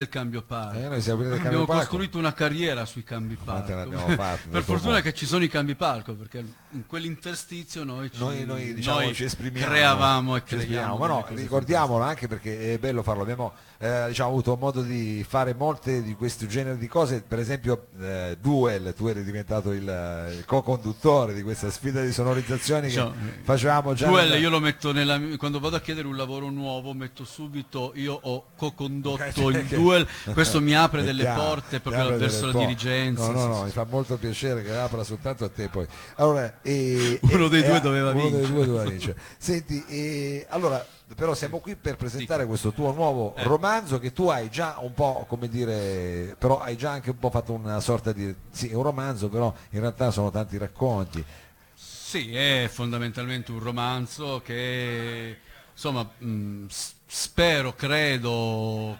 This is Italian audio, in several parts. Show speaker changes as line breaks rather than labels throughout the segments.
del cambio palco.
Eh,
abbiamo costruito una carriera sui cambi
abbiamo fatte,
per fortuna che ci sono i cambi palco, perché in quell'interstizio noi, ci,
Noi, noi, diciamo,
noi
ci esprimiamo,
creavamo e creiamo.
ma no, ricordiamolo anche perché è bello farlo. Abbiamo eh, diciamo, avuto modo di fare molte di questo genere di cose, per esempio eh, Duel, tu eri diventato il, il co-conduttore di questa sfida di sonorizzazioni che facevamo già.
Duel,
nella-
io lo metto nella, quando vado a chiedere un lavoro nuovo metto subito io ho co-condotto il
Che-
duel questo mi apre delle
chiaro,
porte proprio verso la dirigenza
No, no, no, mi fa molto piacere che apra soltanto a te poi. Allora, e-
Uno
e-
dei due doveva
uno dei
vincere.
due doveva vincere. Senti, e- allora, però siamo qui per presentare questo tuo nuovo
Eh.
romanzo che tu hai già un po', come dire, però hai già anche un po' fatto una sorta di... Sì, è un romanzo, però in realtà sono tanti racconti.
Sì, è fondamentalmente un romanzo che, insomma, mh, s- spero, credo,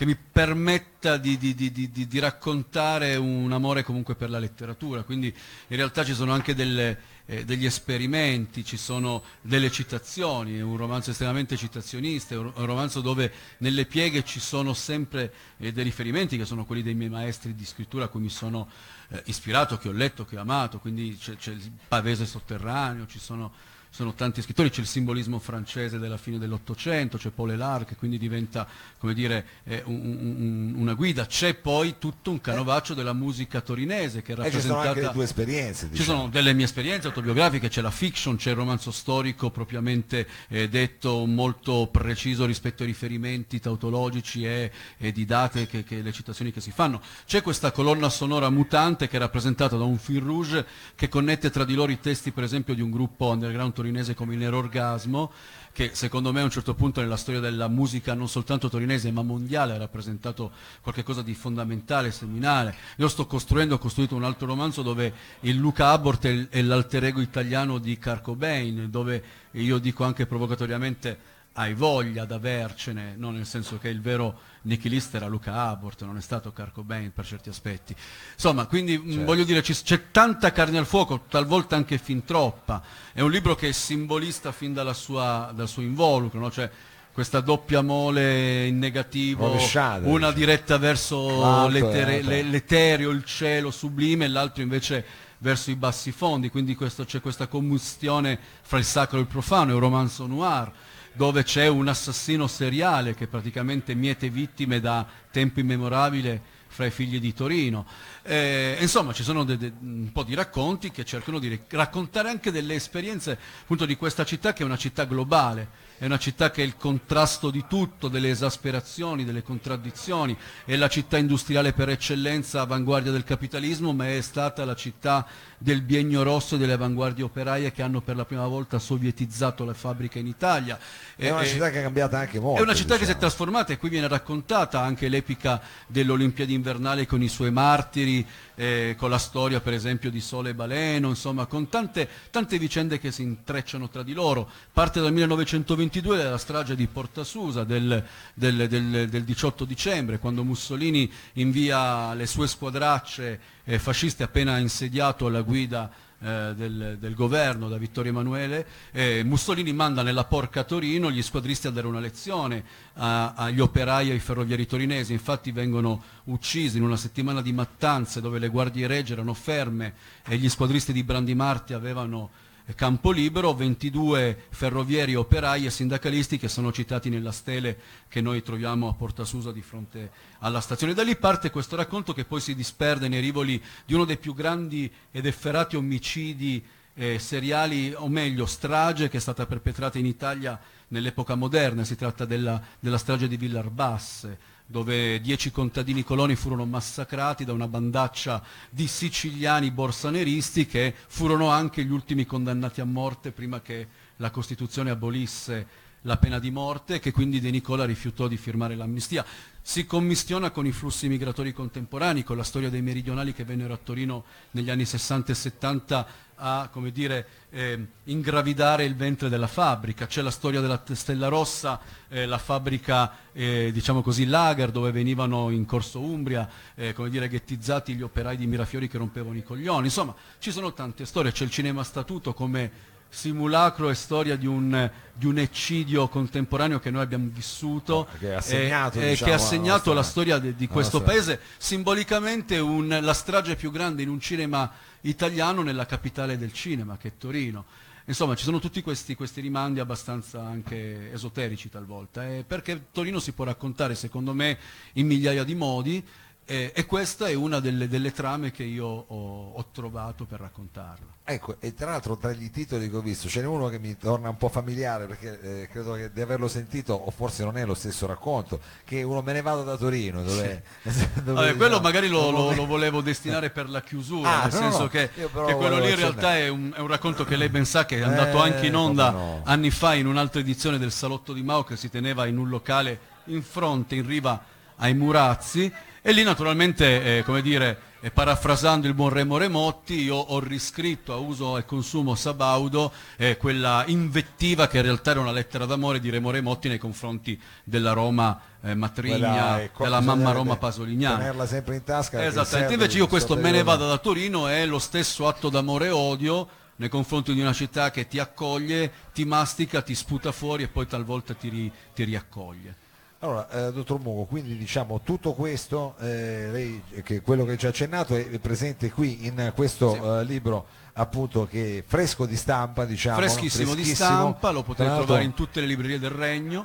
che mi permetta di, di- di- di- raccontare un amore comunque per la letteratura. Quindi in realtà ci sono anche delle, eh, degli esperimenti, ci sono delle citazioni, è un romanzo estremamente citazionista, è un, romanzo dove nelle pieghe ci sono sempre eh, dei riferimenti che sono quelli dei miei maestri di scrittura a cui mi sono eh, ispirato, che ho letto, che ho amato, quindi c'è, c'è il pavese sotterraneo, ci sono, sono tanti scrittori, c'è il simbolismo francese della fine dell'Ottocento, c'è Paul Elar che quindi diventa come dire, eh, un- un- una guida, c'è poi tutto un canovaccio della musica torinese che è
E ci sono anche le tue esperienze.
Ci
diciamo.
sono delle mie esperienze autobiografiche, c'è la fiction, c'è il romanzo storico propriamente eh, detto, molto preciso rispetto ai riferimenti tautologici e, e di date, che, che- le citazioni che si fanno. C'è questa colonna sonora mutante che è rappresentata da un fil rouge che connette tra di loro i testi, per esempio, di un gruppo underground torinese come il Nero Orgasmo, che secondo me a un certo punto nella storia della musica non soltanto torinese ma mondiale ha rappresentato qualcosa di fondamentale, seminale. Io sto costruendo, ho costruito un altro romanzo dove il Luca Abort è, l'alter ego italiano di Kurt Cobain, dove io dico anche provocatoriamente hai voglia d'avercene, non nel senso che il vero nichilista era Luca Abort, non è stato Kurt Cobain per certi aspetti. Insomma, quindi
Certo.
voglio dire, c'è tanta carne al fuoco, talvolta anche fin troppa. È un libro che è simbolista fin dalla sua- dal suo involucro, no? cioè questa doppia mole in negativo,
Rovesciata,
una
diciamo.
diretta verso
e
l'etere- l'etereo, il cielo sublime, e l'altro invece verso i bassi fondi, quindi questo- c'è questa combustione fra il sacro e il profano, è un romanzo noir dove c'è un assassino seriale che praticamente miete vittime da tempo immemorabile fra i figli di Torino. Eh, insomma, ci sono de- de- un po' di racconti che cercano di raccontare anche delle esperienze appunto di questa città che è una città globale, è una città che è il contrasto di tutto, delle esasperazioni, delle contraddizioni, è la città industriale per eccellenza, avanguardia del capitalismo, ma è stata la città del biennio rosso e delle avanguardie operaie che hanno per la prima volta sovietizzato le fabbriche in Italia.
È
E-
una
e-
città che è cambiata anche molto.
è una città che si è
diciamo.
trasformata e qui viene raccontata anche l'epica delle Olimpiadi invernali con i suoi martiri, eh, con la storia per esempio di Sole Baleno, insomma con tante, tante vicende che si intrecciano tra di loro. Parte dal 1922 dalla strage di Porta Susa del, del- del- del 18 dicembre, quando Mussolini invia le sue squadracce eh, fasciste appena insediato alla guida eh, del, del governo da Vittorio Emanuele, eh, Mussolini manda nella porca Torino gli squadristi a dare una lezione a- agli operai e ai ferrovieri torinesi, infatti vengono uccisi in una settimana di mattanze dove le guardie regie erano ferme e gli squadristi di Brandimarti avevano campo libero, 22 ferrovieri, operai e sindacalisti che sono citati nella stele che noi troviamo a Porta Susa di fronte alla stazione. Da lì parte questo racconto che poi si disperde nei rivoli di uno dei più grandi ed efferati omicidi eh, seriali, o meglio strage che è stata perpetrata in Italia nell'epoca moderna, si tratta della, della strage di Villarbasse, dove dieci contadini coloni furono massacrati da una bandaccia di siciliani borsaneristi che furono anche gli ultimi condannati a morte prima che la Costituzione abolisse la pena di morte e che quindi De Nicola rifiutò di firmare l'amnistia. Si commistiona con i flussi migratori contemporanei, con la storia dei meridionali che vennero a Torino negli anni 60 e 70 a dire, eh, ingravidare il ventre della fabbrica. C'è la storia della Stella Rossa, eh, la fabbrica eh, diciamo così lager dove venivano in Corso Umbria eh, dire, ghettizzati gli operai di Mirafiori che rompevano i coglioni. Insomma, ci sono tante storie. C'è il cinema statuto come simulacro e storia di un, di un eccidio contemporaneo che noi abbiamo vissuto
Che ha segnato,
e,
diciamo,
che ha
la
segnato
nostra-
la storia di, di questo
nostra-
paese, simbolicamente un- la strage più grande in un cinema italiano nella capitale del cinema, che è Torino. Insomma, ci sono tutti questi, questi rimandi abbastanza anche esoterici talvolta, eh, perché Torino si può raccontare, secondo me, in migliaia di modi, eh, e questa è una delle, delle trame che io ho, ho trovato per raccontarla.
Ecco, e tra l'altro tra i titoli che ho visto ce n'è uno che mi torna un po' familiare perché eh, credo che di averlo sentito, o forse non è lo stesso racconto, che uno me ne vado da Torino, dove... dove,
Vabbè, quello
diciamo,
magari lo, lo- lo volevo destinare per la chiusura,
Ah,
nel
no,
senso
no,
che, che quello lì in realtà è un, è un racconto che lei ben sa che è andato
Eh,
anche in onda
no.
anni fa in un'altra edizione del Salotto di Mao che si teneva in un locale in fronte, in riva ai Murazzi e lì naturalmente, eh, come dire, eh, parafrasando il buon Remo Remotti, io ho riscritto a uso e consumo Sabaudo eh, quella invettiva che in realtà era una lettera d'amore di Remo Remotti nei confronti della Roma eh, matrigna,
ecco,
della mamma Roma Pasolignana.
Tenerla sempre in tasca.
Esattamente, invece io questo me ne vado da Torino è lo stesso atto d'amore e odio nei confronti di una città che ti accoglie, ti mastica, ti sputa fuori e poi talvolta ti, ri- ti riaccoglie.
Allora, eh, dottor Mugo, quindi diciamo tutto questo, eh, lei, che quello che ci ha accennato è presente qui in questo
Sì.
eh, libro appunto che è fresco di stampa, diciamo,
freschissimo, di
freschissimo.
stampa, lo potete trovare in tutte le librerie del Regno.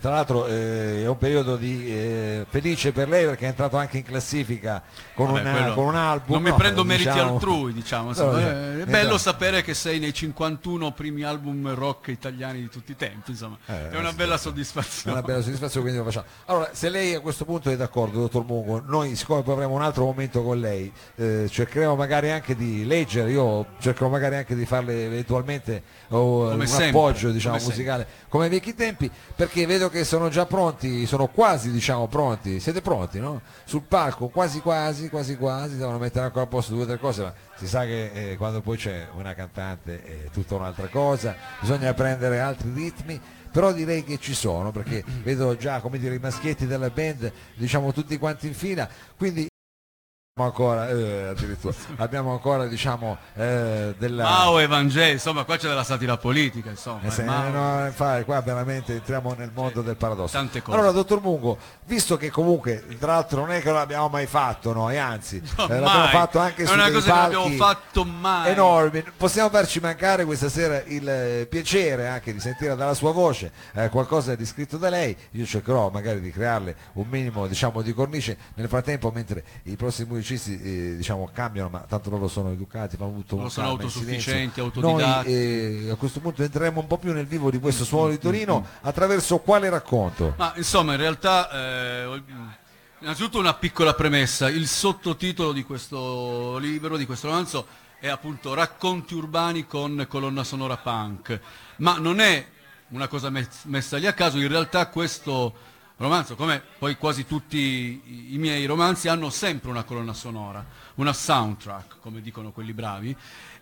Tra l'altro eh, è un periodo di, eh, felice per lei perché è entrato anche in classifica con,
Vabbè,
una- con un album.
Non mi
no,
prendo meriti
diciamo-
altrui, diciamo.
No, diciamo,
eh, è bello sapere che sei nei 51 primi album rock italiani di tutti i tempi, insomma.
Eh,
è una bella soddisfazione.
una bella soddisfazione quindi lo facciamo allora se lei a questo punto è d'accordo dottor Mungo noi siccome poi avremo un altro momento con lei eh, cercheremo magari anche di leggere io cercherò magari anche di farle eventualmente oh, un
sempre,
appoggio diciamo
come
musicale come ai vecchi tempi perché vedo che sono già pronti sono quasi diciamo pronti siete pronti no? sul palco quasi quasi quasi quasi devono mettere ancora a posto due o tre cose ma si sa che eh, quando poi c'è una cantante è tutta un'altra cosa bisogna prendere altri ritmi però direi che ci sono perché vedo già come dire i maschietti della band diciamo tutti quanti in fila quindi ancora eh, addirittura abbiamo ancora diciamo eh, della
Mao e Vangeli, insomma, qua c'è della satira politica, insomma.
eh, se-
Mao-
no, infatti, qua veramente entriamo nel mondo del paradosso.
tante cose.
Allora, dottor Mungo, visto che comunque, tra l'altro, non è che lo abbiamo mai fatto noi, anzi,
No,
eh, l'abbiamo fatto anche su
una
dei
cosa che non abbiamo fatto mai.
enormi. Possiamo farci mancare questa sera il eh, piacere anche di sentire dalla sua voce eh, qualcosa di scritto da lei. Io cercherò magari di crearle un minimo, diciamo, di cornice. Nel frattempo, mentre i prossimi musicisti, eh, diciamo, cambiano, ma tanto loro sono educati, fanno tutto
Loro sono autosufficienti,
Noi
autodidatti.
eh, a questo punto entreremo un po' più nel vivo di questo suono di Torino attraverso quale racconto?
Ma insomma, in realtà, eh, innanzitutto una piccola premessa. Il sottotitolo di questo libro, di questo romanzo, è appunto Racconti urbani con colonna sonora punk. Ma non è una cosa mes- messa lì a caso, in realtà questo romanzo, come poi quasi tutti i- miei romanzi, hanno sempre una colonna sonora, una soundtrack, come dicono quelli bravi.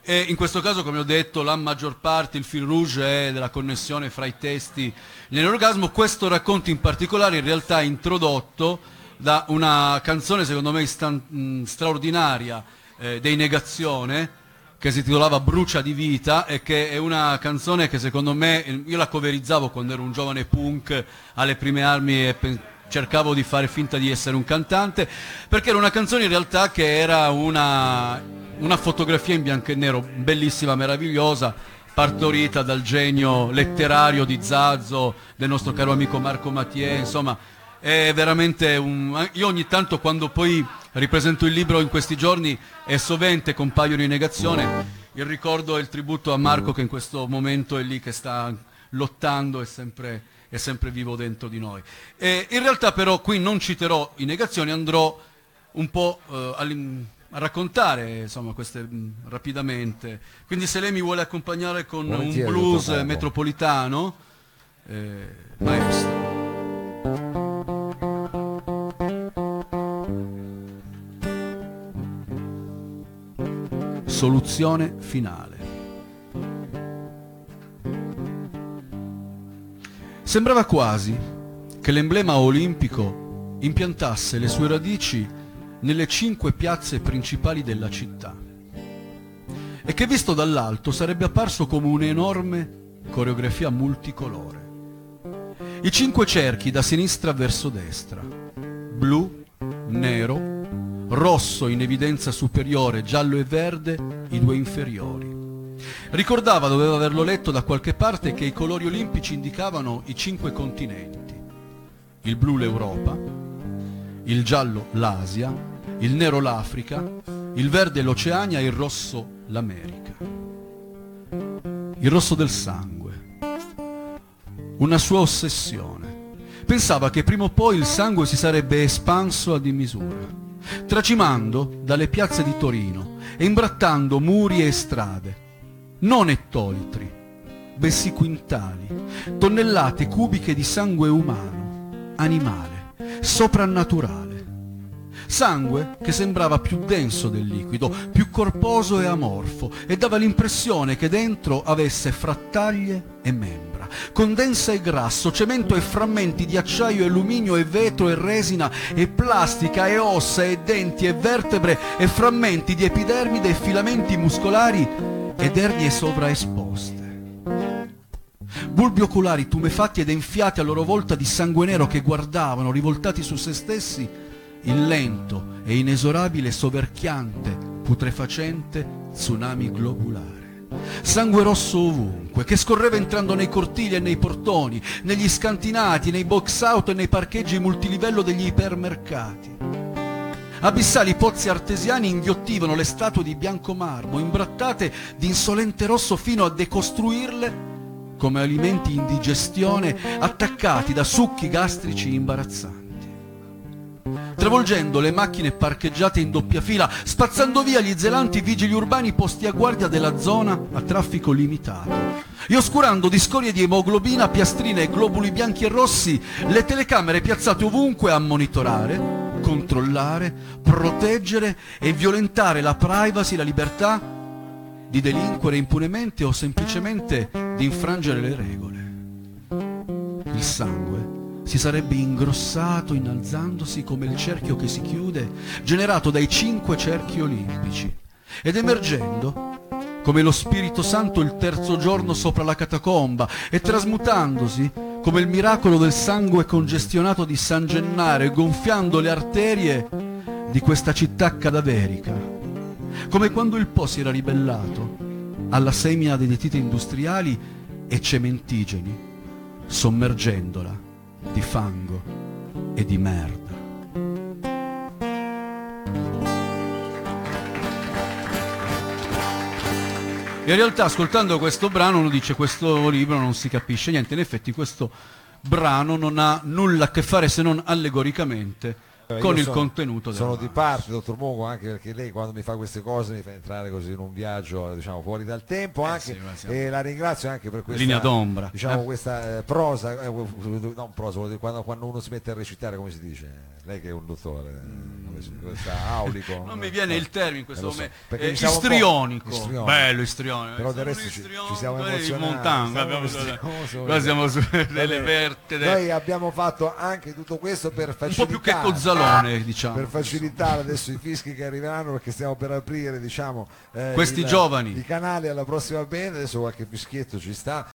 E in questo caso, come ho detto, la maggior parte, il fil rouge è della connessione fra i testi nell'orgasmo. Questo racconto in particolare in realtà è introdotto da una canzone secondo me mh, straordinaria eh, dei Negazione che si titolava Brucia di vita e che è una canzone che secondo me io la coverizzavo quando ero un giovane punk alle prime armi e pe- cercavo di fare finta di essere un cantante perché era una canzone in realtà che era una, una fotografia in bianco e nero bellissima, meravigliosa partorita dal genio letterario di Zazzo, del nostro caro amico Marco Mathieu, insomma è veramente un... Io ogni tanto quando poi ripresento il libro in questi giorni e sovente compaiono in negazione, il ricordo e il tributo a Marco che in questo momento è lì che sta lottando, è sempre, è sempre vivo dentro di noi. E in realtà però qui non citerò in negazione, andrò un po' eh, a raccontare insomma queste mh, rapidamente. Quindi se lei mi vuole accompagnare con un
Volentieri,
blues metropolitano, eh, maestro. Soluzione finale. Sembrava quasi che l'emblema olimpico impiantasse le sue radici nelle cinque piazze principali della città. e che visto dall'alto sarebbe apparso come un'enorme coreografia multicolore. I cinque cerchi da sinistra verso destra, blu, nero, rosso in evidenza superiore, giallo e verde i due inferiori. Ricordava, doveva averlo letto da qualche parte, che i colori olimpici indicavano i cinque continenti. Il blu l'Europa, il giallo l'Asia, il nero l'Africa, il verde l'Oceania e il rosso l'America. Il rosso del sangue, una sua ossessione. Pensava che prima o poi il sangue si sarebbe espanso a dismisura, tracimando dalle piazze di Torino e imbrattando muri e strade, non ettolitri, bensì quintali, tonnellate cubiche di sangue umano, animale, soprannaturale. Sangue che sembrava più denso del liquido, più corposo e amorfo, e dava l'impressione che dentro avesse frattaglie e membra, condensa e grasso, cemento e frammenti di acciaio e alluminio e vetro e resina e plastica e ossa e denti e vertebre e frammenti di epidermide e filamenti muscolari ed ernie sovraesposte. Bulbi oculari tumefatti ed enfiati a loro volta di sangue nero che guardavano, rivoltati su se stessi, il lento e inesorabile soverchiante, putrefacente tsunami globulare. Sangue rosso ovunque, che scorreva entrando nei cortili e nei portoni, negli scantinati, nei box out e nei parcheggi multilivello degli ipermercati. Abissali pozzi artesiani inghiottivano le statue di bianco marmo, imbrattate di insolente rosso fino a decostruirle come alimenti in digestione attaccati da succhi gastrici imbarazzanti travolgendo le macchine parcheggiate in doppia fila, spazzando via gli zelanti vigili urbani posti a guardia della zona a traffico limitato, e oscurando di scorie di emoglobina, piastrine e globuli bianchi e rossi le telecamere piazzate ovunque a monitorare, controllare, proteggere e violentare la privacy, la libertà di delinquere impunemente o semplicemente di infrangere le regole. Il sangue si sarebbe ingrossato innalzandosi come il cerchio che si chiude, generato dai cinque cerchi olimpici, ed emergendo come lo Spirito Santo il terzo giorno sopra la catacomba e trasmutandosi come il miracolo del sangue congestionato di San Gennaro gonfiando le arterie di questa città cadaverica, come quando il Po si era ribellato alla semina dei detite industriali e cementigeni, sommergendola di fango e di merda. In realtà ascoltando questo brano uno dice questo libro non si capisce niente, in effetti questo brano non ha nulla a che fare se non allegoricamente con
io
il
sono-
contenuto
Sono di
romanzo.
parte, dottor Mongo, anche perché lei quando mi fa queste cose mi fa entrare così in un viaggio diciamo, fuori dal tempo anche,
sì,
e la ringrazio anche per questa,
Linea d'ombra,
diciamo,
eh.
questa eh, prosa, eh, non prosa, quando, quando uno si mette a recitare, come si dice? Lei che è un dottore, eh, si- questa aulico.
Non mi viene il termine in questo
Eh, so,
momento. Eh,
un po'
istrionico.
istrionico.
Bello istrionico.
Però del resto ci, ci siamo
noi di
emozionati.
montagna,
siamo
abbiamo-
emoziosi,
Qua siamo su
Va
delle
bene.
vertede.
Noi abbiamo fatto anche tutto questo per
Un
facilitare
po' più che Cozzalone, diciamo.
per facilitare adesso i fischi che arriveranno perché stiamo per aprire diciamo eh,
Questi
il-
giovani.
i canali alla prossima band adesso qualche fischietto ci sta